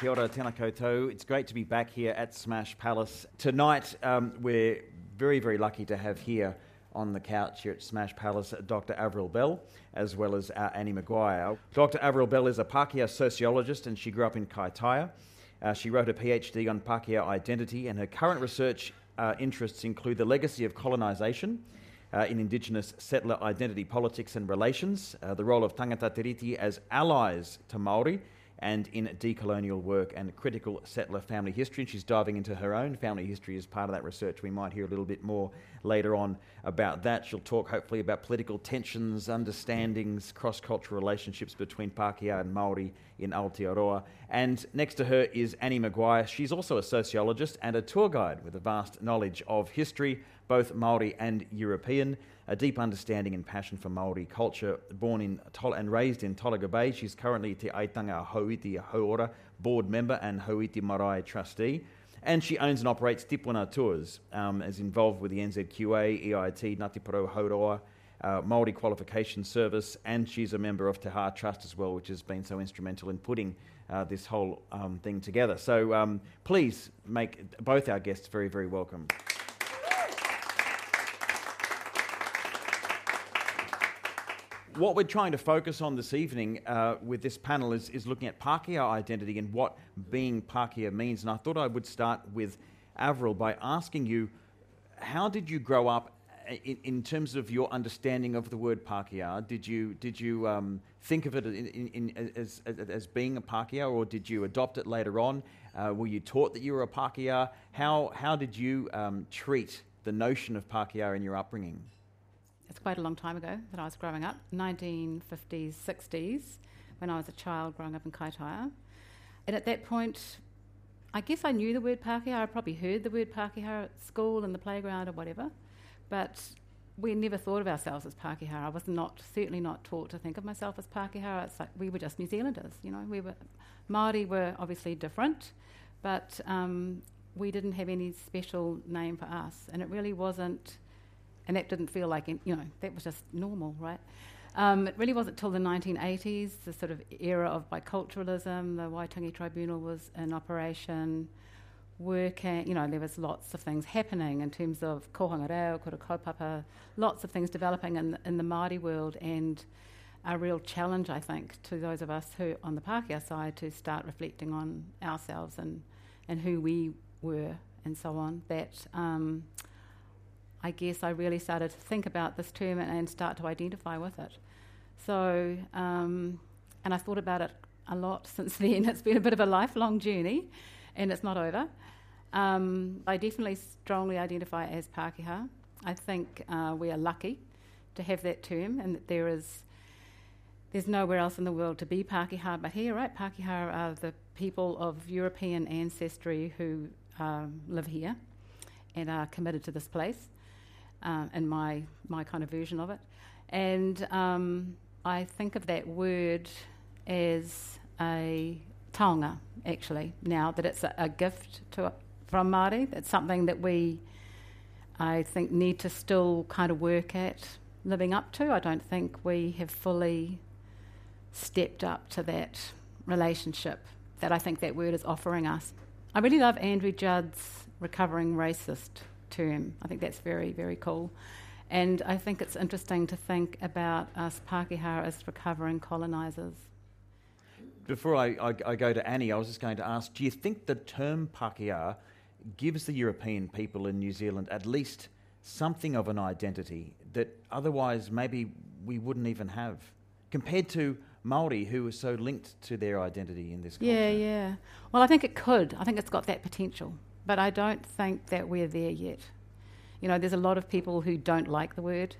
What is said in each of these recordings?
Kia ora, tēnā koutou. It's great to be back here at Smash Palace. Tonight, um, we're very, very lucky to have here on the couch here at Smash Palace Dr. Avril Bell, as well as uh, Annie Maguire. Dr. Avril Bell is a Pākehā sociologist and she grew up in Kaitaia. Uh, she wrote a PhD on Pākehā identity, and her current research uh, interests include the legacy of colonisation uh, in Indigenous settler identity politics and relations, uh, the role of tangata tiriti as allies to Māori, and in decolonial work and critical settler family history. And she's diving into her own family history as part of that research. We might hear a little bit more later on about that. She'll talk hopefully about political tensions, understandings, cross cultural relationships between Pākehā and Māori in Aotearoa. And next to her is Annie Maguire. She's also a sociologist and a tour guide with a vast knowledge of history, both Māori and European a deep understanding and passion for Maori culture. Born in and raised in Tolaga Bay, she's currently Te Aitanga Hauiti Hauora board member and Hauiti Marae trustee. And she owns and operates Tipuna Tours, um, is involved with the NZQA, EIT, Ngati Porou Hauora, uh, Māori Qualification Service, and she's a member of Te Ha Trust as well, which has been so instrumental in putting uh, this whole um, thing together. So um, please make both our guests very, very welcome. What we're trying to focus on this evening uh, with this panel is, is looking at Pākehā identity and what being Pākehā means. And I thought I would start with Avril by asking you, how did you grow up in, in terms of your understanding of the word Pākehā? Did you, did you um, think of it in, in, as, as, as, being a Pākehā or did you adopt it later on? Uh, were you taught that you were a Pākehā? How, how did you um, treat the notion of Pākehā in your upbringing? It's quite a long time ago that I was growing up, 1950s, 60s, when I was a child growing up in Kaitaia. And at that point, I guess I knew the word Pākehā. I probably heard the word Pākehā at school, in the playground, or whatever. But we never thought of ourselves as Pākehā. I was not, certainly not taught to think of myself as Pākehā. It's like we were just New Zealanders, you know. We were, Māori were obviously different, but um, we didn't have any special name for us. And it really wasn't and that didn't feel like, you know, that was just normal, right? Um, it really wasn't until the 1980s, the sort of era of biculturalism, the Waitangi Tribunal was in operation, working, you know, there was lots of things happening in terms of kohanga reo, kura kaupapa, lots of things developing in, in the Māori world, and a real challenge, I think, to those of us who, on the Pākehā side, to start reflecting on ourselves and, and who we were and so on, that um, I guess I really started to think about this term and, and start to identify with it. So, um, and I thought about it a lot since then. It's been a bit of a lifelong journey, and it's not over. Um, I definitely strongly identify as Pākehā. I think uh, we are lucky to have that term, and that there is there's nowhere else in the world to be Pākehā but here, right? Pākehā are the people of European ancestry who um, live here and are committed to this place uh, in my my kind of version of it. And um, I think of that word as a taonga, actually, now that it's a, a gift to, from Māori. It's something that we, I think, need to still kind of work at living up to. I don't think we have fully stepped up to that relationship that I think that word is offering us. I really love Andrew Judd's recovering racist term. I think that's very, very cool. And I think it's interesting to think about us Pākehā as recovering colonisers. Before I, I, I, go to Annie, I was just going to ask do you think the term Pākehā gives the European people in New Zealand at least something of an identity that otherwise maybe we wouldn't even have, compared to Maori who are so linked to their identity in this culture? Yeah, yeah. Well, I think it could. I think it's got that potential but I don't think that we're there yet. You know, there's a lot of people who don't like the word,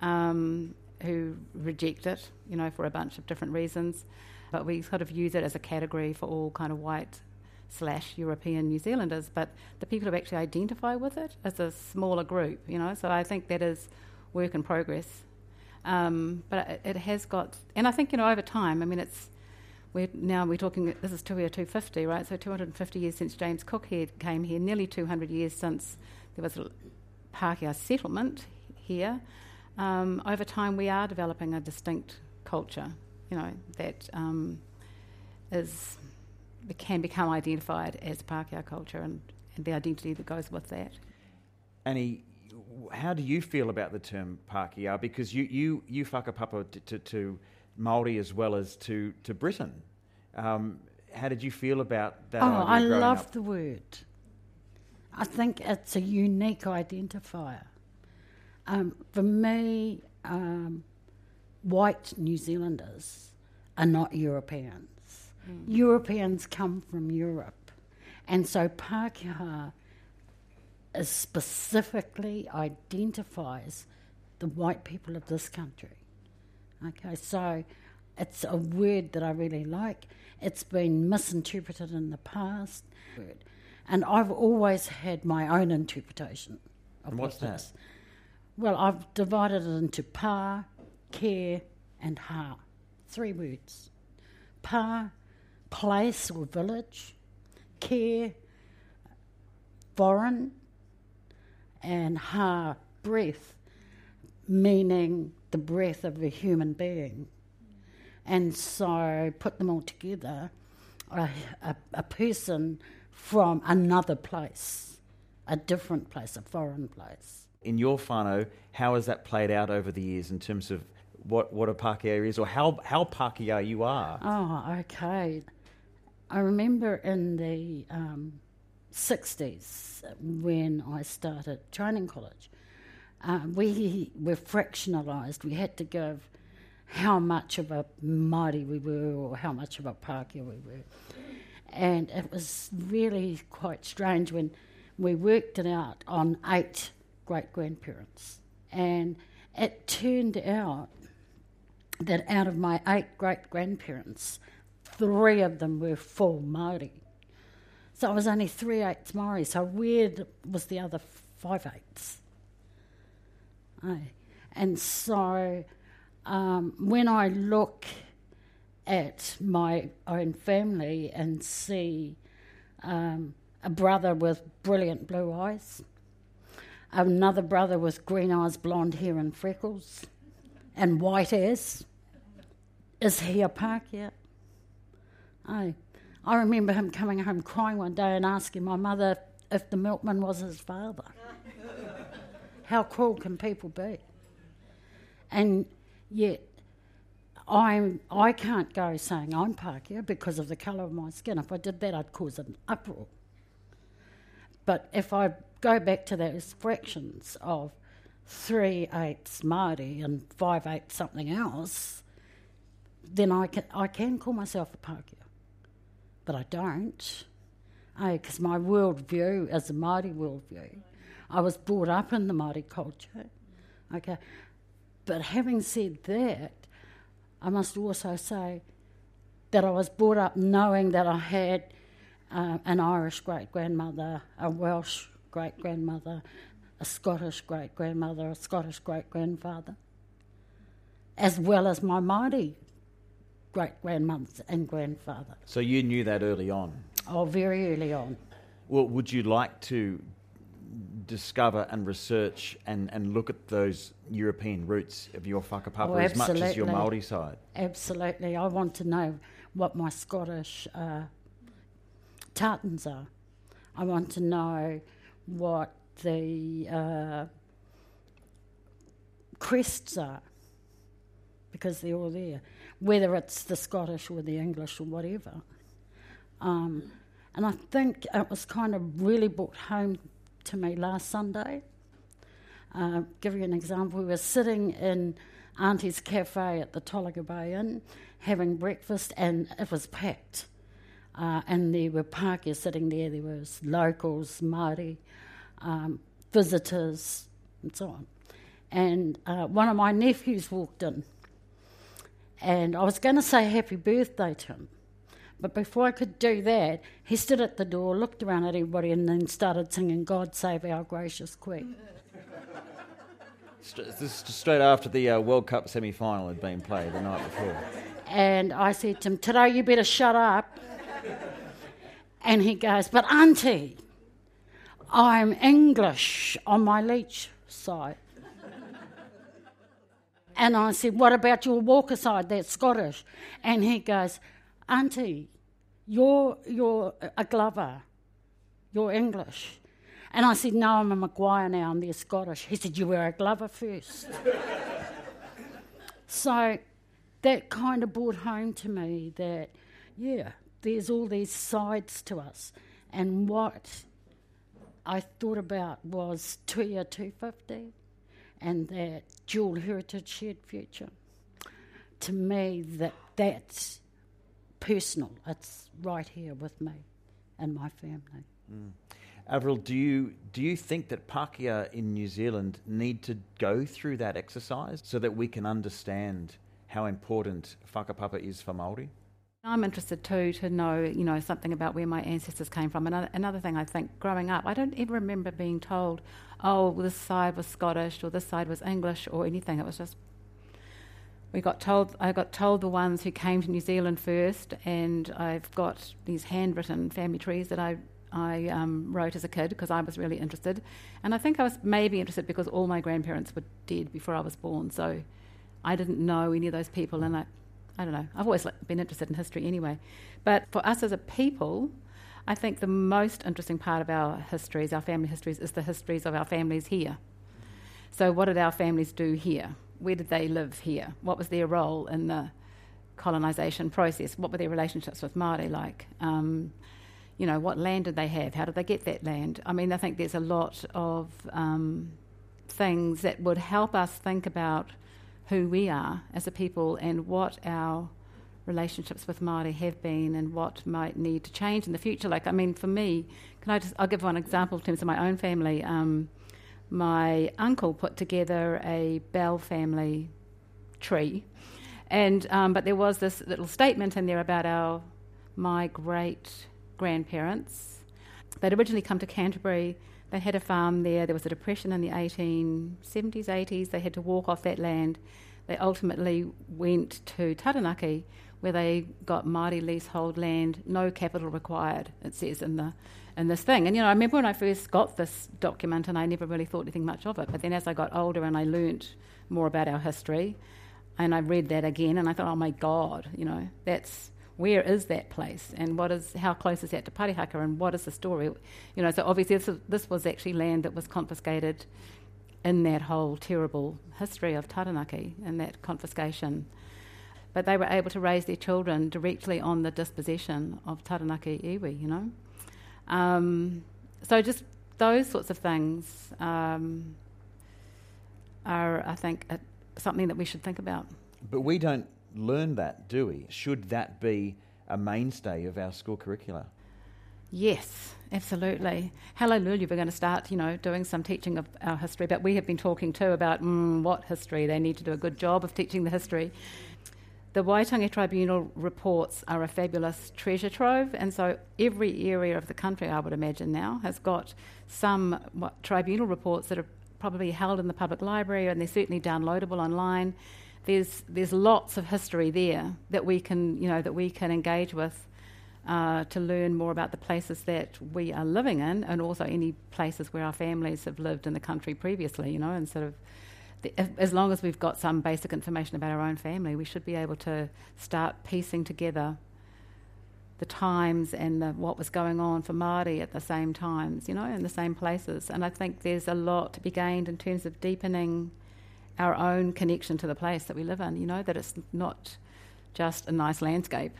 um, who reject it, you know, for a bunch of different reasons. But we sort of use it as a category for all kind of white slash European New Zealanders. But the people who actually identify with it is a smaller group, you know. So I think that is work in progress. Um, but it, it has got, and I think you know over time. I mean, it's we're now we're talking. This is Tuia 250, right? So 250 years since James Cook here, came here. Nearly 200 years since there was a Pākehā settlement here. Um, over time, we are developing a distinct culture. You know that um, is can become identified as Pākehā culture and, and the identity that goes with that. Annie, how do you feel about the term Pākehā? Because you, you, you whakapapa to, to, to Māori as well as to, to Britain. Um, how did you feel about that? Oh, I idea growing love up? the word. I think it's a unique identifier. Um, for me, um, white New Zealanders are not Europeans. Europeans come from Europe. And so Pākehā is specifically identifies the white people of this country. Okay, so it's a word that I really like. It's been misinterpreted in the past. And I've always had my own interpretation of And what's what that? this- Well, I've divided it into pa, care, and ha. Three words. Pa, place or village. Care, foreign. And ha, breath, meaning the breath of a human being. And so put them all together, a, a, a person from another place, a different place, a foreign place. In your whānau, how has that played out over the years in terms of what, what a Pākehā is or how, how Pākehā you are? Oh, okay. I remember in the um, 60s when I started training college, uh, we were fractionalised. We had to give how much of a Māori we were or how much of a Pākehā we were. And it was really quite strange when we worked it out on eight great grandparents. And it turned out that out of my eight great grandparents, three of them were full Māori. So I was only three eighths Maori. So where was the other five eighths? And so um, when I look at my own family and see um, a brother with brilliant blue eyes, another brother with green eyes, blonde hair, and freckles, and white hairs, is he a Pākehā? Aye. I remember him coming home crying one day and asking my mother if the milkman was his father. How cruel can people be? And yet, I'm, I can't go saying I'm Pākehā because of the colour of my skin. If I did that, I'd cause an uproar. But if I go back to those fractions of three eighths Māori and five eighths something else, then I can, I can call myself a Pākehā. But I don't. Eh, because my worldview is a Māori worldview. I was brought up in the Māori culture. Okay. But having said that, I must also say that I was brought up knowing that I had uh, an Irish great grandmother, a Welsh great grandmother, a Scottish great grandmother, a Scottish great grandfather, as well as my Māori great grandmothers and grandfather. So you knew that early on. Oh, very early on. Well, would you like to discover and research and, and look at those European roots of your whakapapa Oh, as much as your. Maori side? Absolutely. I want to know what my Scottish uh, tartans are. I want to know what the uh, crests are because they're all there, whether it's the Scottish or the English or whatever. Um, and I think it was kind of really brought home to me last Sunday. Uh, give you an example, we were sitting in Auntie's Cafe at the Tolaga Bay Inn having breakfast, and it was packed. Uh, and there were Pākehā sitting there, there was locals, Māori, um, visitors, and so on. And uh, one of my nephews walked in, and I was going to say happy birthday to him. But before I could do that, he stood at the door, looked around at everybody, and then started singing God Save Our Gracious Queen. St- This is straight after the uh, World Cup semi final had been played the night before. And I said to him, Today you better shut up. And he goes, But Auntie, I'm English on my leech side. And I said, What about your Walker side? That's Scottish. And he goes, Auntie, You're, you're uh, a Glover. You're English. And I said, No, I'm a Maguire now, I'm the Scottish. He said, You were a Glover first. so that kind of brought home to me that, yeah, there's all these sides to us. And what I thought about was Tuia 250 and that dual heritage shared future. To me, that that's personal. It's right here with me and my family. Mm. Avril, do you do you think that Pākehā in New Zealand need to go through that exercise so that we can understand how important whakapapa is for Māori? I'm interested too to know, you know, something about where my ancestors came from. Another, another thing I think, growing up, I don't ever remember being told, "Oh, this side was Scottish" or "This side was English" or anything. It was just we got told. I got told the ones who came to New Zealand first, and I've got these handwritten family trees that I I um, wrote as a kid because I was really interested, and I think I was maybe interested because all my grandparents were dead before I was born, so I didn't know any of those people, and I I don't know. I've always been interested in history anyway. But for us as a people, I think the most interesting part of our histories, our family histories, is the histories of our families here. So, what did our families do here? Where did they live here? What was their role in the colonisation process? What were their relationships with Māori like? Um, you know, what land did they have? How did they get that land? I mean, I think there's a lot of um, things that would help us think about who we are as a people and what our relationships with Māori have been and what might need to change in the future. Like, I mean, for me, can I just, I'll give one example in terms of my own family. Um, my uncle put together a Bell family tree, and um, but there was this little statement in there about our my great grandparents. They'd originally come to Canterbury they had a farm there. There was a depression in the 1870s, 80s. They had to walk off that land. They ultimately went to Taranaki, where they got Māori leasehold land, no capital required. It says in the in this thing. And you know, I remember when I first got this document, and I never really thought anything much of it. But then as I got older and I learnt more about our history, and I read that again, and I thought, oh my God, you know, that's where is that place and what is how close is that to Parihaka and what is the story? You know, so obviously this, this was actually land that was confiscated in that whole terrible history of Taranaki and that confiscation. But they were able to raise their children directly on the dispossession of Taranaki iwi, you know. Um, so just those sorts of things um, are, I think, a, something that we should think about. But we don't learn that, do we? Should that be a mainstay of our school curricula? Yes, absolutely. Hallelujah, we're going to start, you know, doing some teaching of our history, but we have been talking too about mm, what history. They need to do a good job of teaching the history. The Waitangi Tribunal reports are a fabulous treasure trove, and so every area of the country, I would imagine now, has got some what, tribunal reports that are probably held in the public library, and they're certainly downloadable online there's there's lots of history there that we can you know that we can engage with uh, to learn more about the places that we are living in, and also any places where our families have lived in the country previously. You know, and sort of as long as we've got some basic information about our own family, we should be able to start piecing together the times and the, what was going on for Māori at the same times, you know, in the same places. And I think there's a lot to be gained in terms of deepening our own connection to the place that we live in, you know, that it's not just a nice landscape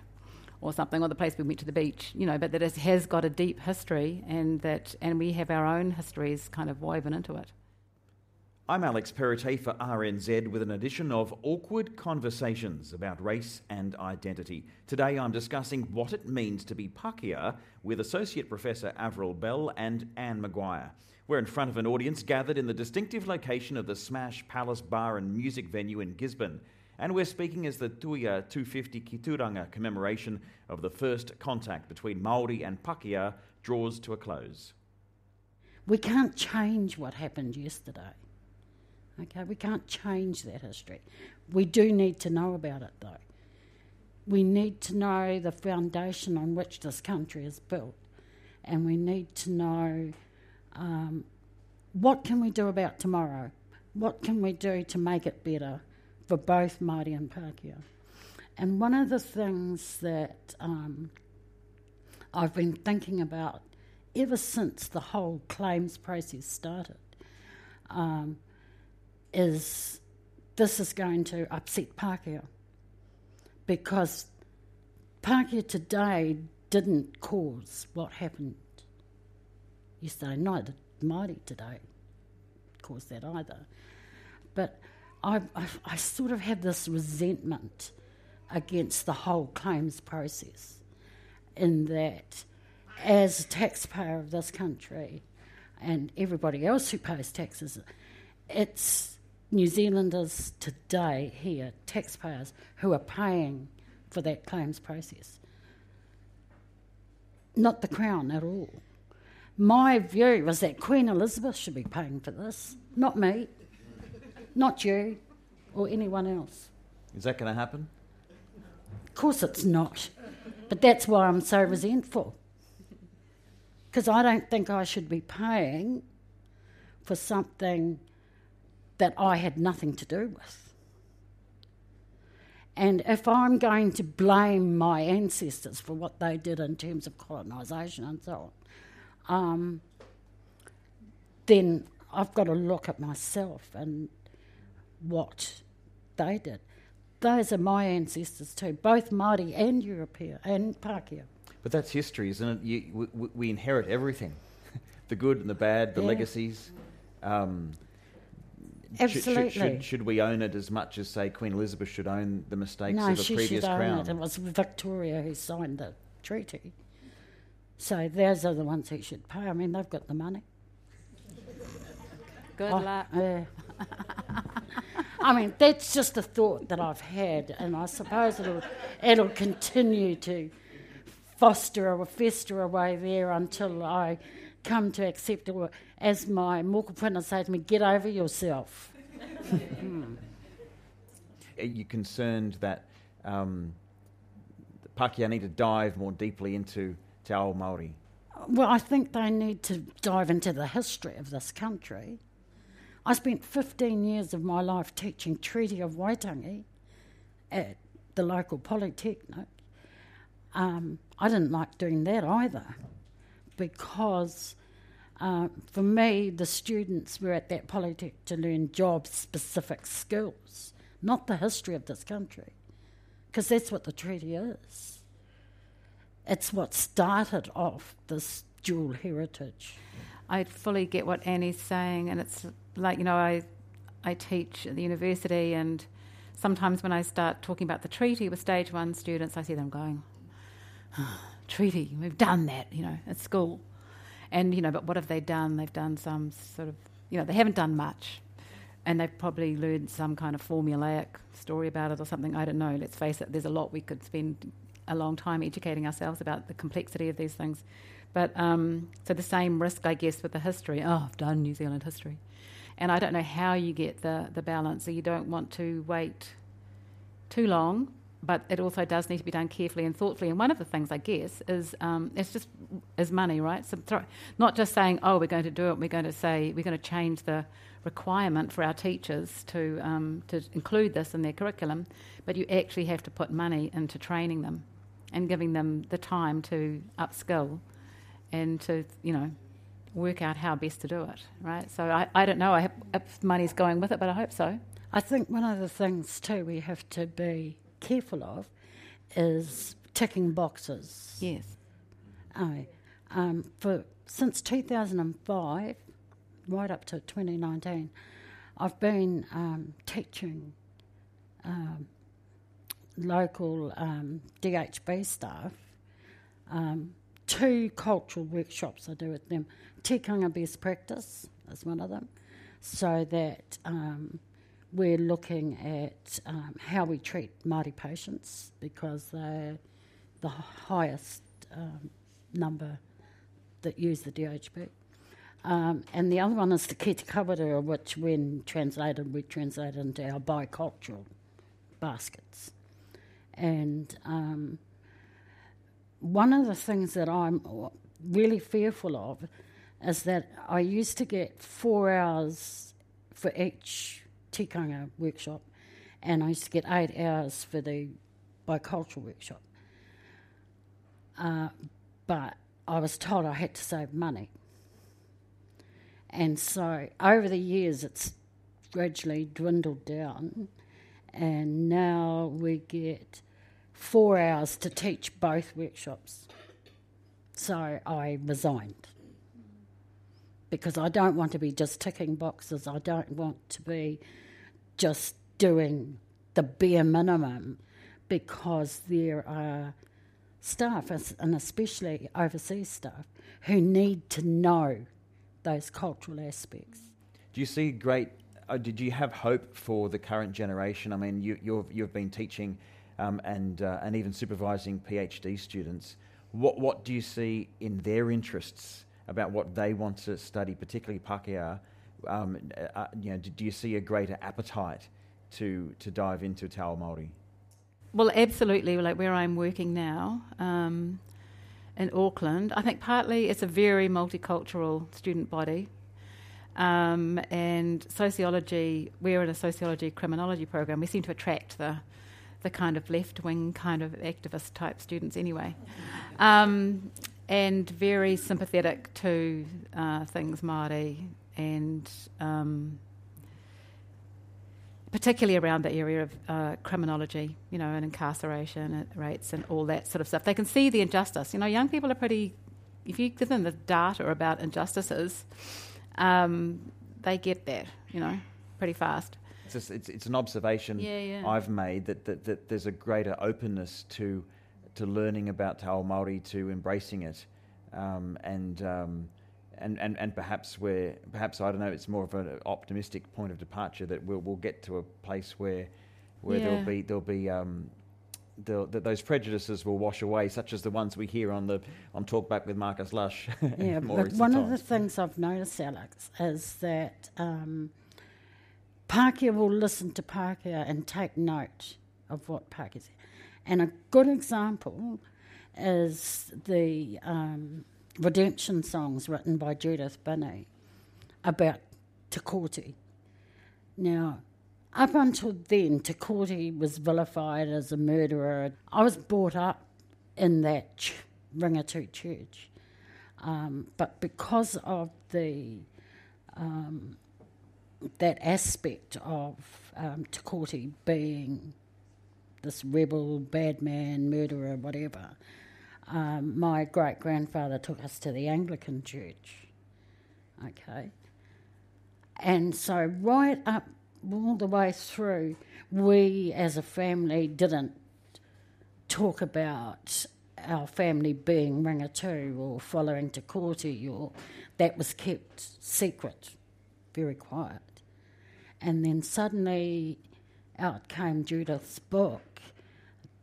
or something, or the place we went to the beach, you know, but that it has got a deep history and that and we have our own histories kind of woven into it. I'm Alex Perrottet for RNZ with an edition of Awkward Conversations about race and identity. Today I'm discussing what it means to be Pākehā with Associate Professor Avril Bell and Anne Maguire. We're in front of an audience gathered in the distinctive location of the Smash Palace Bar and Music venue in Gisborne. And we're speaking as the Tuia 250 Ki Turanga commemoration of the first contact between Māori and Pākehā draws to a close. We can't change what happened yesterday. Okay, we can't change that history. We do need to know about it though. We need to know the foundation on which this country is built, and we need to know um, what can we do about tomorrow? What can we do to make it better for both Māori and Pākehā? And one of the things that um, I've been thinking about ever since the whole claims process started. Um, is this is going to upset Pākehā because Pākehā today didn't cause what happened yesterday night. Māori today caused that either. But I, I, I sort of have this resentment against the whole claims process in that as a taxpayer of this country and everybody else who pays taxes, it's New Zealanders today here, taxpayers, who are paying for that claims process. Not the Crown at all. My view was that Queen Elizabeth should be paying for this, not me, not you, or anyone else. Is that going to happen? Of course it's not. But that's why I'm so resentful. Because I don't think I should be paying for something that I had nothing to do with. And if I'm going to blame my ancestors for what they did in terms of colonisation and so on, um, then I've got to look at myself and what they did. Those are my ancestors too, both Māori and European and Pākehā. But that's history, isn't it? You, we, we, inherit everything the good and the bad, the yeah. legacies. Um, Absolutely. Should, should, should, we own it as much as, say, Queen Elizabeth should own the mistakes no, of the she previous should crown? Own it. it was Victoria who signed the treaty. So those are the ones who should pay. I mean, they've got the money. Good oh, luck. Yeah. I mean, that's just a thought that I've had, and I suppose it'll, it'll continue to foster or fester away there until I come to accept it. As my mokopuna say to me, get over yourself. Are you concerned that um, Pākehā need to dive more deeply into Te Ao Māori? Well, I think they need to dive into the history of this country I spent 15 years of my life teaching Treaty of Waitangi at the local polytechnic. Um, I didn't like doing that either because uh, for me, the students were at that polytech to learn job specific skills, not the history of this country, because that's what the treaty is. It's what started off this dual heritage. I fully get what Annie's saying, and it's like you know I I teach at the university, and sometimes when I start talking about the treaty with stage one students, I see them going, "Treaty, we've done that," you know, at school, and you know, but what have they done? They've done some sort of, you know, they haven't done much, and they've probably learned some kind of formulaic story about it or something. I don't know. Let's face it, there's a lot we could spend a long time educating ourselves about the complexity of these things. But um, so the same risk, I guess, with the history. Oh, I've done New Zealand history. And I don't know how you get the, the balance. So you don't want to wait too long, but it also does need to be done carefully and thoughtfully. And one of the things, I guess, is um, it's just is money, right? So not just saying, oh, we're going to do it. We're going to say we're going to change the requirement for our teachers to um, to include this in their curriculum, but you actually have to put money into training them and giving them the time to upskill and to you know work out how best to do it, right? So I, I don't know if money's going with it, but I hope so. I think one of the things too we have to be careful of is ticking boxes. Yes. I, um, for since 2005, right up to 2019, I've been um, teaching um, local um, DHB staff um, two cultural workshops I do with them. Tikanga Best Practice is one of them, so that um, we're looking at um, how we treat Māori patients because they're the highest um, number that use the DHB. Um, and the other one is the Kete Kawara, which, when translated, we translate into our bicultural baskets. And um, one of the things that I'm really fearful of is that I used to get four hours for each tikanga workshop, and I used to get eight hours for the bicultural workshop. Uh, but I was told I had to save money. And so over the years, it's gradually dwindled down, and now we get four hours to teach both workshops. So I resigned because I don't want to be just ticking boxes. I don't want to be just doing the bare minimum because there are staff, and especially overseas staff, who need to know those cultural aspects. Do you see great? Uh, did you have hope for the current generation? I mean, you, you've you've been teaching um, and uh, and even supervising PhD students. What what do you see in their interests about what they want to study, particularly Pākehā? Um, uh, uh you know, do, you see a greater appetite to to dive into Ao Māori? Well, absolutely. Like where I'm working now um, in Auckland, I think partly it's a very multicultural student body. Um, and sociology, we're in a sociology criminology program. We seem to attract the the kind of left wing kind of activist type students anyway, um, and very sympathetic to uh, things Māori and um, particularly around the area of uh, criminology, you know, and incarceration rates and all that sort of stuff. They can see the injustice. You know, young people are pretty. If you give them the data about injustices, um, they get that. You know, pretty fast. It's, just, it's, it's, an observation yeah, yeah. I've made that, that, that there's a greater openness to to learning about Te Ao Māori, to embracing it, um, and um, and, and, and perhaps we're perhaps I don't know it's more of an optimistic point of departure that we'll we'll get to a place where where yeah. there'll be there'll be um, that those prejudices will wash away, such as the ones we hear on the on Talkback with Marcus Lush. yeah, but one of the things I've noticed, Alex, is that um, Pākehā will listen to Pākehā and take note of what Pākehā And a good example is the um, redemption songs written by Judith Binney about Te. Now, up until then, Te was vilified as a murderer. I was brought up in that ch- Ringatu church. Um, but because of the um, that aspect of um, Te being this rebel, bad man, murderer, whatever, um, my great grandfather took us to the Anglican church. Okay. And so, right up all the way through, we as a family didn't talk about our family being Ringatu or following Te Kooti, or that was kept secret, very quiet. And then suddenly out came Judith's book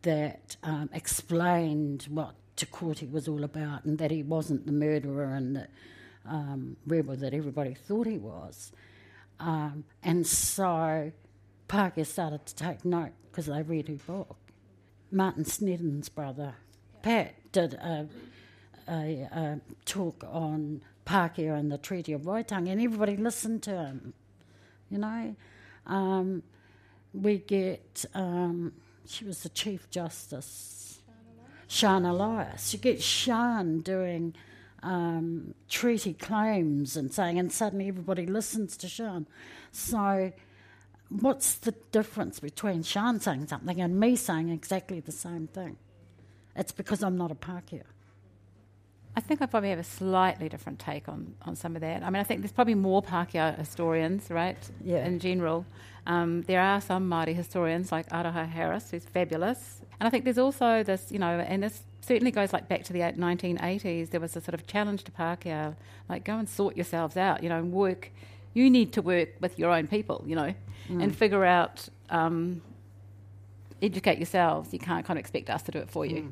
that um, explained what Te Kooti was all about and that he wasn't the murderer and the um, rebel that everybody thought he was. Um, and so Pākehā started to take note because they read her book. Martin Snedden's brother, Pat, did a, a, a talk on Pākehā and the Treaty of Waitangi, and everybody listened to him. You know, um, we get, um, she was the Chief Justice Sian Elias. You get Sian doing um, treaty claims and saying, and suddenly everybody listens to Sian. So, what's the difference between Sian saying something and me saying exactly the same thing? It's because I'm not a Pākehā. I think I probably have a slightly different take on, on some of that. I mean, I think there's probably more Pākehā historians, right? Yeah. In general, um, there are some Māori historians like Aroha Harris, who's fabulous, and I think there's also this, you know, and this certainly goes like back to the 1980s. There was a sort of challenge to Pākehā, like go and sort yourselves out, you know, and work. You need to work with your own people, you know, mm. and figure out, um, educate yourselves. You can't kind of expect us to do it for you, mm.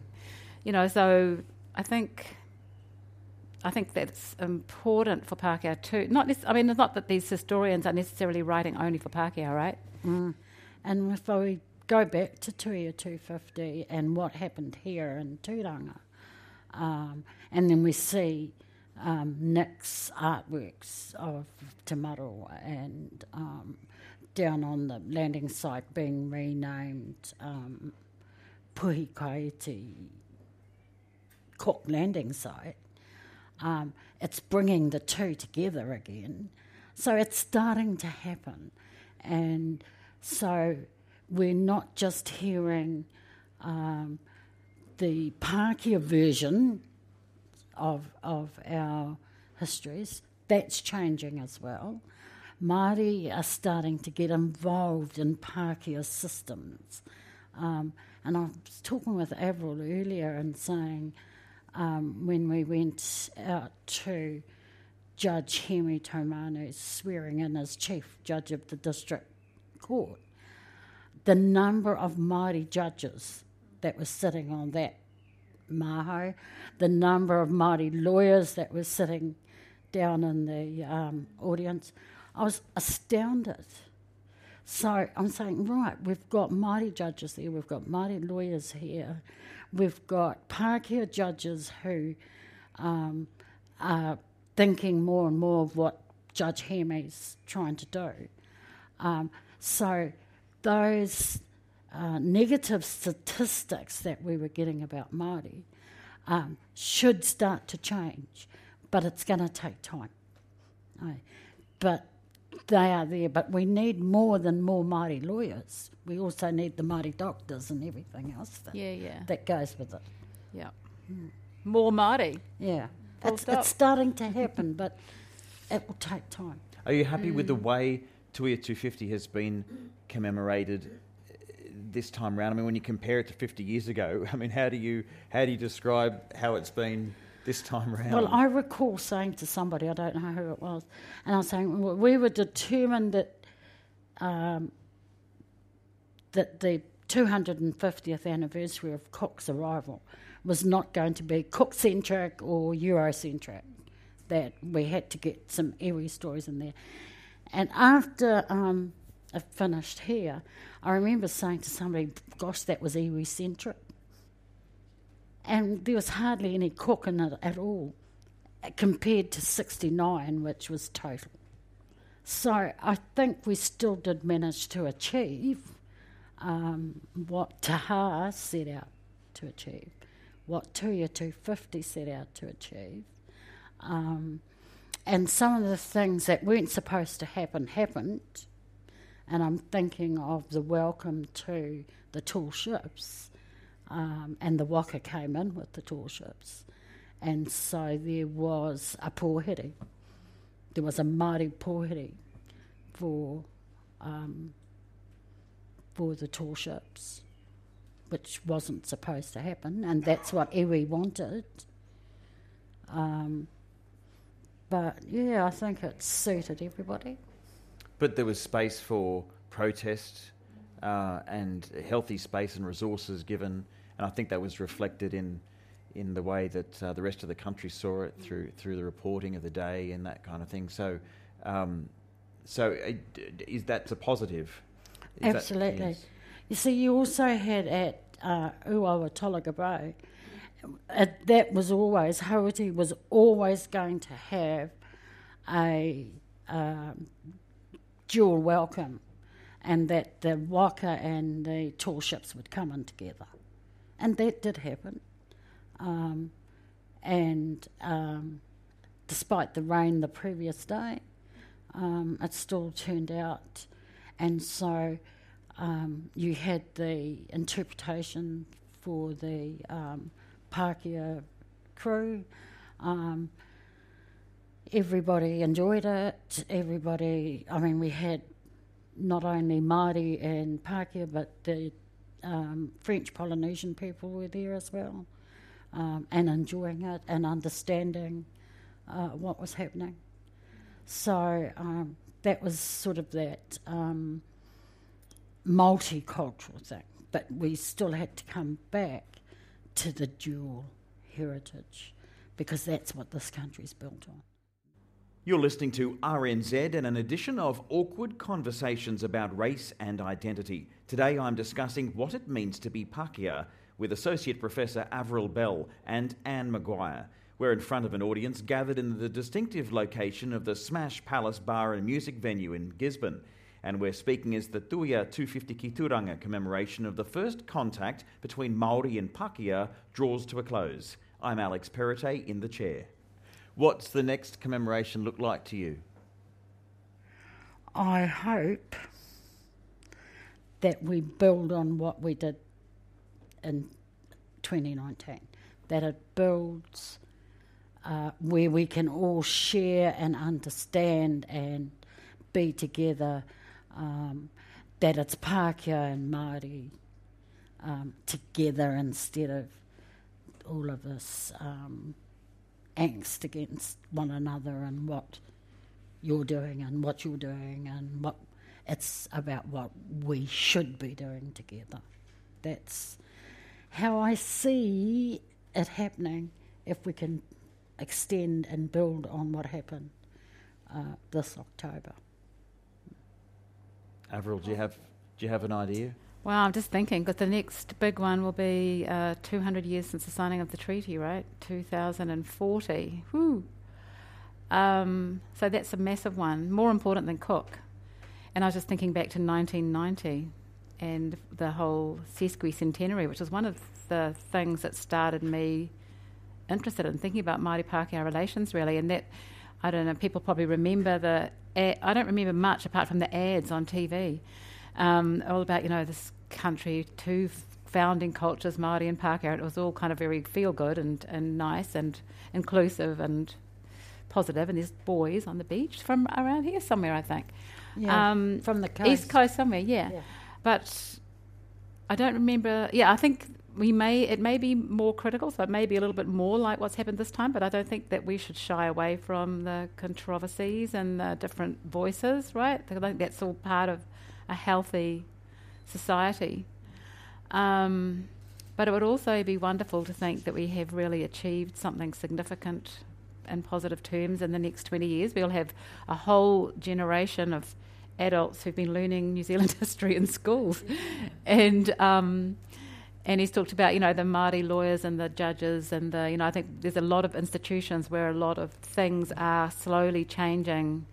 you know. So I think. I think that's important for Pākehā too. Not this, I mean, it's not that these historians are necessarily writing only for Pākehā, right? Mm. And if we go back to Tuia 250 and what happened here in Turanga. Um, and then we see um, Nick's artworks of Te Maro and um, down on the landing site being renamed um, Puhi Kaiti Cook landing site. Um, it's bringing the two together again. So it's starting to happen. And so we're not just hearing um, the Pākehā version of, of our histories, that's changing as well. Māori are starting to get involved in Pākehā systems. Um, and I was talking with Avril earlier and saying um, when we went out to Judge Henry Taumaunu's swearing in as Chief Judge of the District Court, the number of Māori judges that were sitting on that maho, the number of Māori lawyers that were sitting down in the um, audience, I was astounded. So I'm saying, right, we've got Māori judges there, we've got Māori lawyers here, we've got Pākehā judges who um, are thinking more and more of what Judge Hemi's trying to do. Um, so those uh, negative statistics that we were getting about Māori um, should start to change, but it's going to take time. Right? But they are there, but we need more than more Māori lawyers. We also need the Māori doctors and everything else that, Yeah, yeah. that goes with it. Yeah. More Māori. Yeah. Full It's, it's starting to happen, but it will take time. Are you happy with the way Tuia 250 has been commemorated this time round? I mean, when you compare it to 50 years ago, I mean, how do you how do you describe how it's been this time round? Well, I recall saying to somebody, I don't know who it was, and I was saying we were determined that um, that the 250th anniversary of Cook's arrival was not going to be Cook centric or Eurocentric. That we had to get some iwi stories in there. And after um, I finished here, I remember saying to somebody, "Gosh, that was iwi centric." and there was hardly any cook in it at all compared to 69, which was total. So I think we still did manage to achieve um, what Taha set out to achieve, what Tuia 250 set out to achieve. Um, and some of the things that weren't supposed to happen happened. And I'm thinking of the welcome to the tall ships um, and the waka came in with the tall ships. And so there was a pōhiri. There was a Māori pōhiri for, um, for the tall ships, which wasn't supposed to happen, and that's what iwi wanted. Um, but yeah, I think it suited everybody. But there was space for protest uh, and healthy space and resources given, and I think that was reflected in in the way that uh, the rest of the country saw it through through the reporting of the day and that kind of thing. So, um, so uh, is that a positive? Is that- Absolutely. yes. You see, you also had at uh, Uawa Tolaga Bay, uh, that was always, Hauiti was always going to have a um, dual welcome, and that the waka and the tall ships would come in together. And that did happen. Um, and um, despite the rain the previous day, um, it still turned out. And so um, you had the interpretation for the um, Pākehā crew. Um, everybody enjoyed it. Everybody, I mean, we had not only Māori and Pākehā, but the um, French Polynesian people were there as well, um, and enjoying it and understanding uh, what was happening. So um, that was sort of that um, multicultural thing, but we still had to come back to the dual heritage because that's what this country's built on. You're listening to RNZ and an edition of Awkward Conversations about Race and Identity. Today I'm discussing what it means to be Pākehā with Associate Professor Avril Bell and Anne Maguire. We're in front of an audience gathered in the distinctive location of the Smash Palace Bar and Music venue in Gisborne. And we're speaking as the Tuia 250 Ki Turanga commemoration of the first contact between Māori and Pākehā draws to a close. I'm Alex Perrottet in the chair. What's the next commemoration look like to you? I hope that we build on what we did in 2019, that it builds uh, where we can all share and understand and be together, um, that it's Pākehā and Māori um, together instead of all of this um, angst against one another and what you're doing and what you're doing and what it's about what we should be doing together. That's how I see it happening if we can extend and build on what happened uh, this October. Avril, do you have do you have an idea? Well, I'm just thinking because the next big one will be uh, 200 years since the signing of the treaty, right? 2040. Whew. Um, so that's a massive one, more important than Cook. And I was just thinking back to 1990 and the whole Sesqui centenary, which was one of the things that started me interested in thinking about Māori Pākehā relations, really. And that, I don't know, people probably remember the. Ad, I don't remember much apart from the ads on TV, um, all about you know this country, two founding cultures, Māori and Pākehā. It was all kind of very feel good and and nice and inclusive and positive. And there's boys on the beach from around here somewhere, I think. Yeah, um, from the coast. East Coast somewhere, yeah. yeah. But I don't remember. Yeah, I think we may it may be more critical, so it may be a little bit more like what's happened this time. But I don't think that we should shy away from the controversies and the different voices, right? I think that's all part of a healthy society. Um, but it would also be wonderful to think that we have really achieved something significant in positive terms in the next 20 years. We'll have a whole generation of adults who've been learning New Zealand history in schools. and um, and he's talked about, you know, the Māori lawyers and the judges and the, you know, I think there's a lot of institutions where a lot of things are slowly changing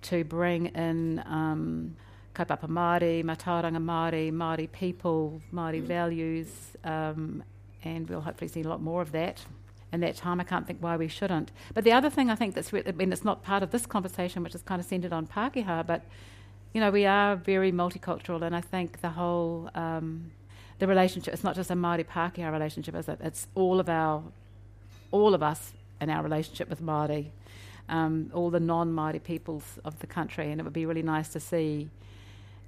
to bring in um, kaupapa Māori, matauranga Māori, Māori people, Māori mm. values, um, and we'll hopefully see a lot more of that in that time. I can't think why we shouldn't. But the other thing I think that's, re- I mean, it's not part of this conversation, which is kind of centred on Pākehā, but you know, we are very multicultural, and I think the whole um, the relationship. It's not just a Māori Pākehā relationship, is it? It's all of our, all of us and our relationship with Māori, um, all the non-Māori peoples of the country, and it would be really nice to see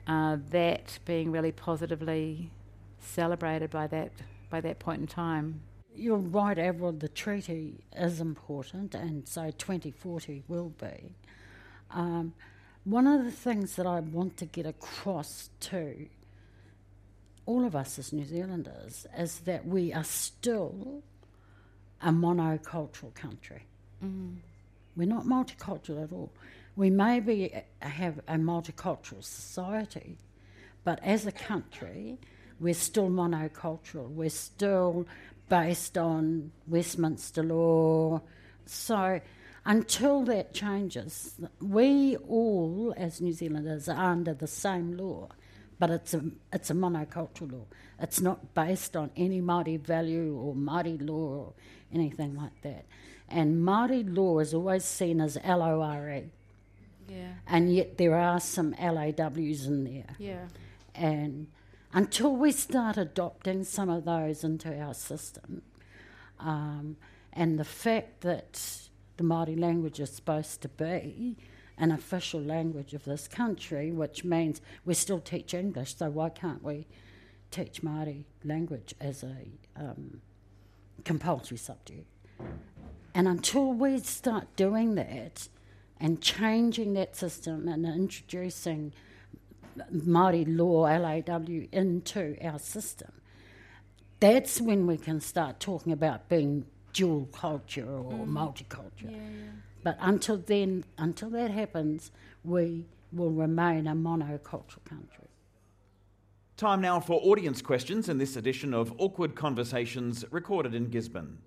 uh, that being really positively celebrated by that by that point in time. You're right, Avril. The treaty is important, and so 2040 will be. Um, one of the things that I want to get across too, all of us as New Zealanders, is that we are still a monocultural country. Mm. We're not multicultural at all. We maybe have a multicultural society, but as a country, we're still monocultural. We're still based on Westminster law. So until that changes, we all, as New Zealanders, are under the same law, but it's a, it's a monocultural law. It's not based on any Māori value or Māori law or anything like that. And Māori law is always seen as L O R E. Yeah. And yet there are some LAWs in there. Yeah. And until we start adopting some of those into our system, um, and the fact that the Māori language is supposed to be an official language of this country, which means we still teach English, so why can't we teach Māori language as a um, compulsory subject? And until we start doing that and changing that system and introducing Māori law, LAW, into our system, that's when we can start talking about being dual culture or mm. multicultural. Yeah, yeah. But until then, until that happens, we will remain a monocultural country. Time now for audience questions in this edition of Awkward Conversations recorded in Gisborne.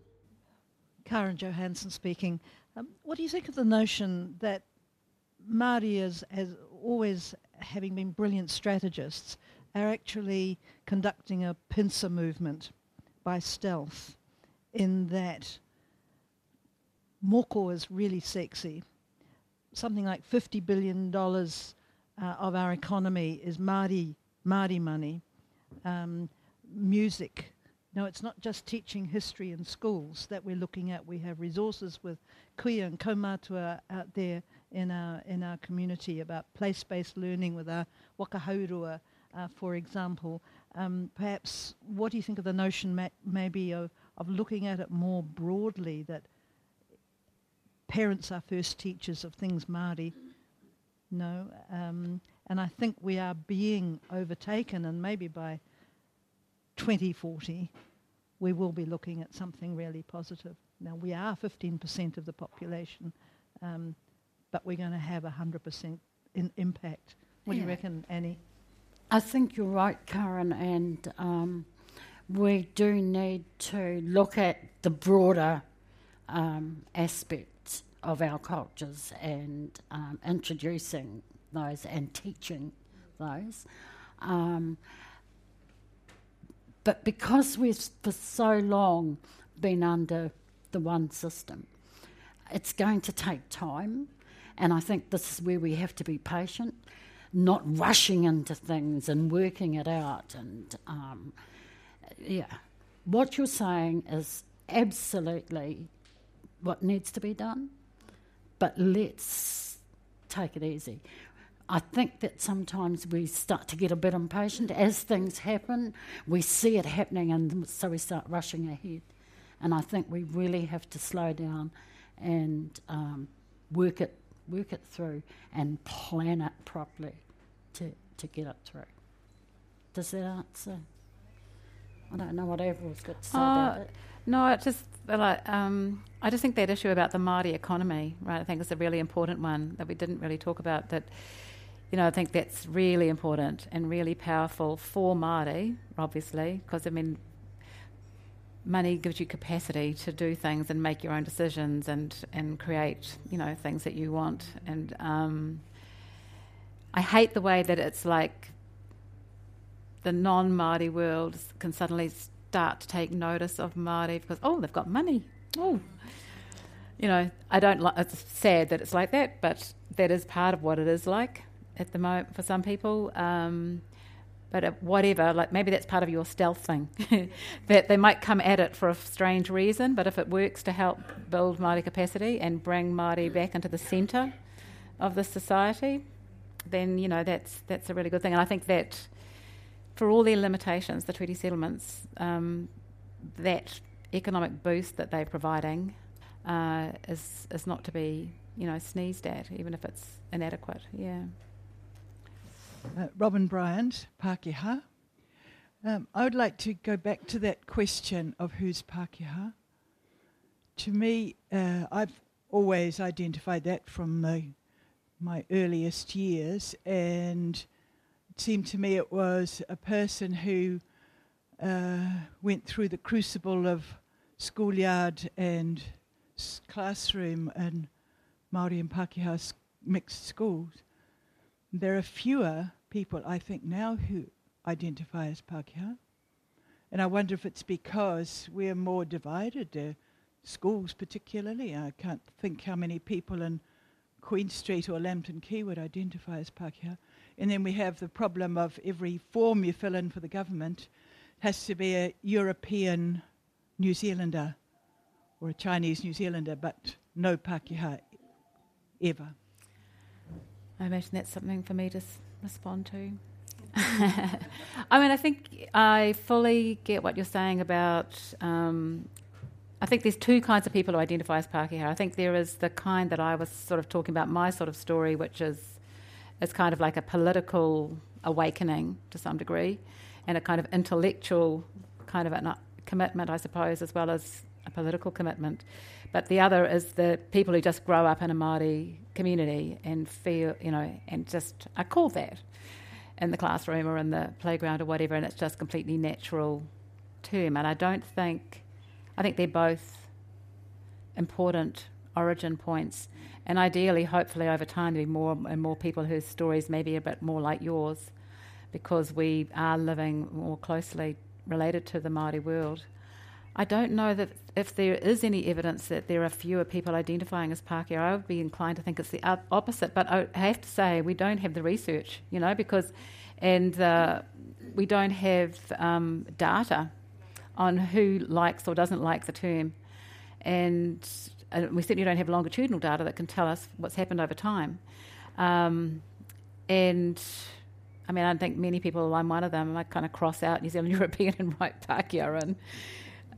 Karen Johansson speaking. Um, what do you think of the notion that Māori, is, as always having been brilliant strategists, are actually conducting a pincer movement by stealth? in that moko is really sexy. Something like fifty billion dollars uh, of our economy is Māori Māori money. Um, music. No, it's not just teaching history in schools that we're looking at. We have resources with kuia and kaumatua out there in our in our community about place-based learning with our waka hourua, uh, for example. Um, perhaps, what do you think of the notion ma- maybe of, of looking at it more broadly that parents are first teachers of things Māori? No, um, and I think we are being overtaken, and maybe by 2040, we will be looking at something really positive. Now, we are 15% of the population, um, but we're going to have 100% in impact. What do you reckon, Annie? I think you're right, Karen, and um, we do need to look at the broader um, aspects of our cultures and um, introducing those and teaching those. Um, but because we've for so long been under the one system, it's going to take time. And I think this is where we have to be patient, not rushing into things and working it out. And um, yeah, what you're saying is absolutely what needs to be done, but let's take it easy. I think that sometimes we start to get a bit impatient as things happen. We see it happening, and so we start rushing ahead. And I think we really have to slow down and um, work it, work it through, and plan it properly to to get it through. Does that answer? I don't know what Avril's got to say about Uh, it. No, I just like um, I just think that issue about the Māori economy, right? I think is a really important one that we didn't really talk about. That you know, I think that's really important and really powerful for Māori, obviously, because I mean, money gives you capacity to do things and make your own decisions and and create you know things that you want. And um, I hate the way that it's like the non-Māori world can suddenly start to take notice of Māori because oh they've got money. Oh. You know I don't like it's sad that it's like that but that is part of what it is like at the moment for some people um, but whatever like maybe that's part of your stealth thing that they might come at it for a strange reason but if it works to help build Māori capacity and bring Māori back into the centre of the society then you know that's that's a really good thing. And I think that for all their limitations, the treaty settlements, um, that economic boost that they're providing uh, is is not to be you know sneezed at, even if it's inadequate. Yeah. Uh, Robin Bryant, Pākehā. Um, I would like to go back to that question of who's Pākehā. To me, uh, I've always identified that from my, my earliest years, and seemed to me it was a person who uh, went through the crucible of schoolyard and s- classroom and Māori and Pākehā s- mixed schools. There are fewer people, I think, now who identify as Pākehā. And I wonder if it's because we're more divided, uh, schools particularly. I can't think how many people in Queen Street or Lambton Quay would identify as Pākehā. And then we have the problem of every form you fill in for the government has to be a European New Zealander or a Chinese New Zealander, but no Pākehā ever. I imagine that's something for me to s- respond to. I mean, I think I fully get what you're saying about. Um, I think there's two kinds of people who identify as Pākehā. I think there is the kind that I was sort of talking about, my sort of story, which is it's kind of like a political awakening to some degree, and a kind of intellectual kind of a uh, commitment, I suppose, as well as a political commitment. But the other is the people who just grow up in a Māori community and feel, you know, and just are called that in the classroom or in the playground or whatever, and it's just completely natural term. And I don't think, I think they're both important origin points. And ideally, hopefully, over time, there'll be more and more people whose stories may be a bit more like yours because we are living more closely related to the Māori world. I don't know that if there is any evidence that there are fewer people identifying as Pākehā. I would be inclined to think it's the opposite, but I have to say we don't have the research, you know, because and uh, we don't have um, data on who likes or doesn't like the term, and uh, we certainly don't have longitudinal data that can tell us what's happened over time. Um, and I mean, I don't think many people, I'm one of them, I kind of cross out New Zealand European and write Pākehā in.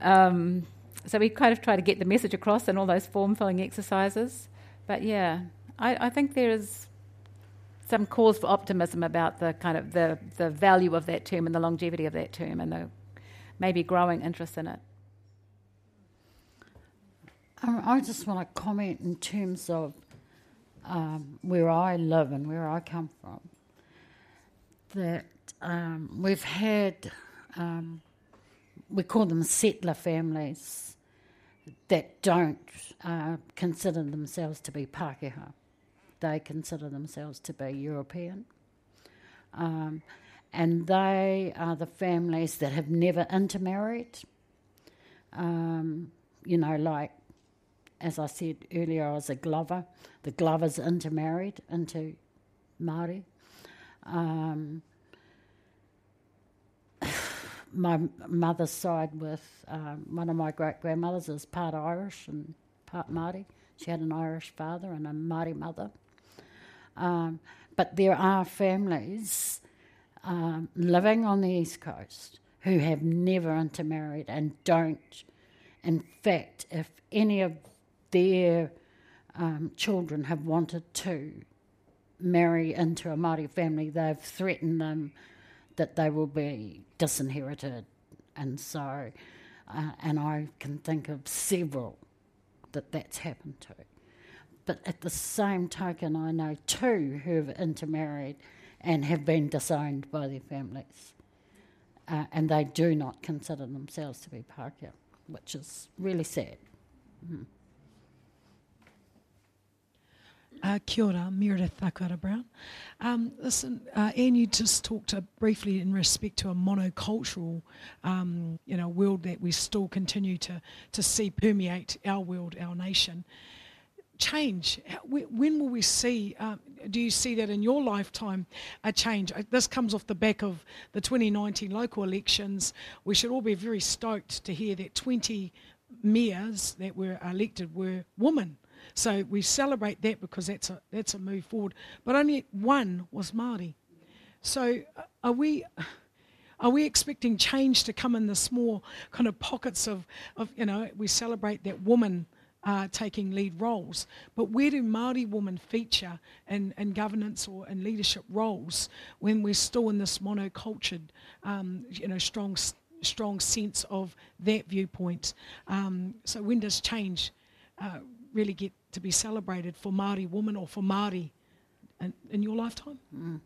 Um, so we kind of try to get the message across in all those form filling exercises. But yeah, I, I, think there is some cause for optimism about the kind of the, the value of that term and the longevity of that term and the maybe growing interest in it. I just want to comment in terms of um, where I live and where I come from. That um, we've had um, we call them settler families that don't uh, consider themselves to be Pākehā. They consider themselves to be European. Um, and they are the families that have never intermarried. Um, you know, like, as I said earlier, I was a Glover. The Glovers intermarried into Māori. Um, my mother's side with um, one of my great grandmothers is part Irish and part Māori. She had an Irish father and a Māori mother. Um, but there are families um, living on the East Coast who have never intermarried and don't. In fact, if any of their um, children have wanted to marry into a Māori family, they've threatened them that they will be disinherited. And so, uh, and I can think of several that that's happened to. But at the same token, I know two who have intermarried and have been disowned by their families. Uh, and they do not consider themselves to be Pākehā, which is really sad. Mm. Uh, kia ora, Meredith Thakuara Brown. Um, listen, uh, Anne, you just talked uh, briefly in respect to a monocultural, um, you know, world that we still continue to, to see permeate our world, our nation. Change. When will we see? Um, do you see that in your lifetime a change? Uh, this comes off the back of the 2019 local elections. We should all be very stoked to hear that 20 mayors that were elected were women. So we celebrate that because that's a that's a move forward. But only one was Māori. So uh, are we? Are we expecting change to come in the small kind of pockets of, of you know, we celebrate that woman are taking lead roles, but where do Māori women feature in, in governance or in leadership roles when we're still in this monocultured, um, you know, strong, strong sense of that viewpoint? Um, so when does change uh, really get to be celebrated for Māori woman or for Māori in, in your lifetime? Mm.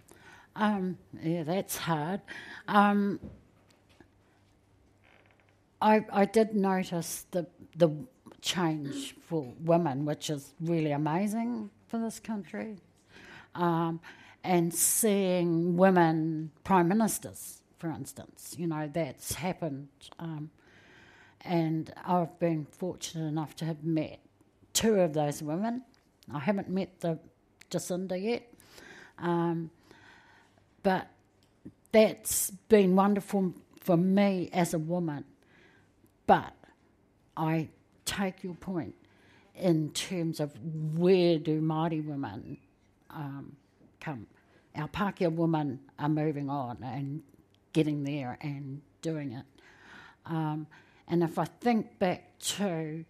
Um, yeah, that's hard. Um, I, I did notice the the change for women, which is really amazing for this country, um, and seeing women prime ministers, for instance, you know that's happened, um, and I've been fortunate enough to have met two of those women. I haven't met the Jacinda yet, um, but that's been wonderful for me as a woman. But I take your point in terms of where do Māori women um, come. Our Pākehā women are moving on and getting there and doing it. Um, and if I think back to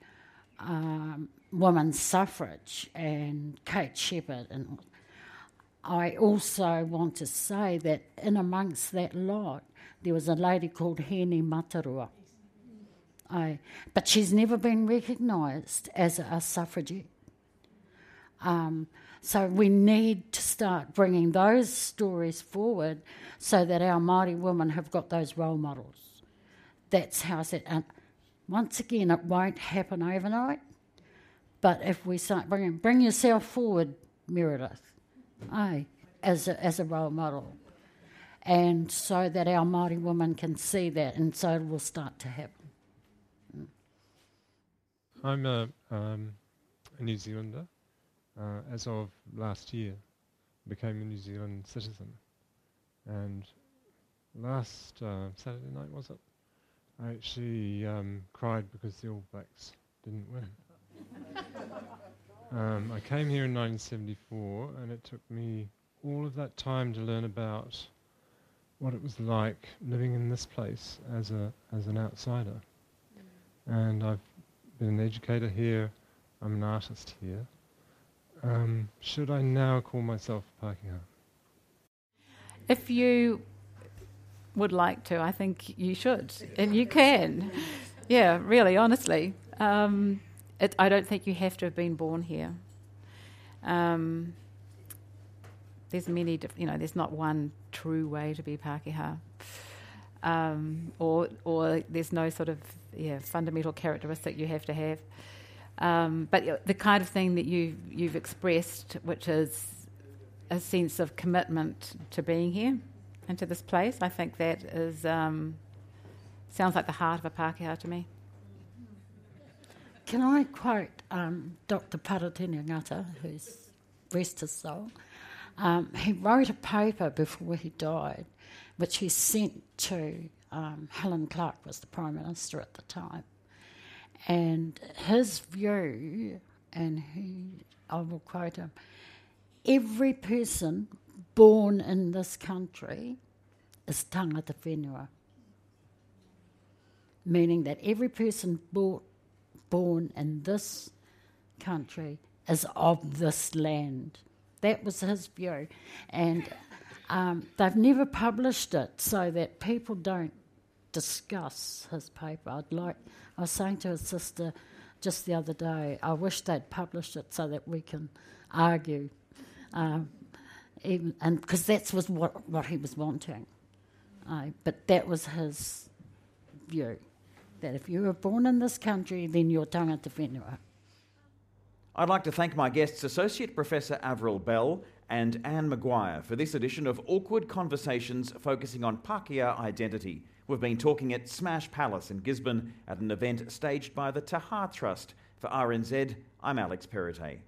um, women's suffrage and Kate Sheppard. And I also want to say that in amongst that lot, there was a lady called Hene Matarua. I, but she's never been recognised as a, a suffragette. Um, so we need to start bringing those stories forward so that our Māori women have got those role models. That's how I said. And once again, it won't happen overnight. But if we start bringing, bring yourself forward, Meredith, aye, as a, as a role model. And so that our Māori women can see that, and so it will start to happen. I'm a, um, a New Zealander. Uh, as of last year, became a New Zealand citizen. And last uh, Saturday night, was it? I actually um, cried because the All Blacks didn't win. Um, I came here in 1974, and it took me all of that time to learn about what it was like living in this place as a as an outsider. And I've been an educator here. I'm an artist here. Um, should I now call myself Pākehā? If you would like to, I think you should, and you can. Yeah, really, honestly. Um, it, I don't think you have to have been born here. Um, there's many, diff- you know, there's not one true way to be Pākehā. Um, or, or there's no sort of yeah, fundamental characteristic you have to have. Um, but the kind of thing that you, you've expressed, which is a sense of commitment to being here and to this place, I think that is um, sounds like the heart of a Pākehā to me. Can I quote um, Dr. Paratene Ngata, who's rest his soul? Um, he wrote a paper before he died, which he sent to um, Helen Clark, was the Prime Minister at the time. And his view, and he, I will quote him every person born in this country is tangata whenua. Meaning that every person bo- born in this country is of this land. That was his view. And um, they've never published it so that people don't discuss his paper. I'd like, I was saying to his sister just the other day, I wish they'd published it so that we can argue. Um, even, and because that was what, what he was wanting. Uh, but that was his view that if you were born in this country, then you're tangata whenua. I'd like to thank my guests, Associate Professor Avril Bell and Anne Maguire, for this edition of Awkward Conversations focusing on Pākehā identity. We've been talking at Smash Palace in Gisborne at an event staged by the Taha Trust. For RNZ, I'm Alex Perrottet.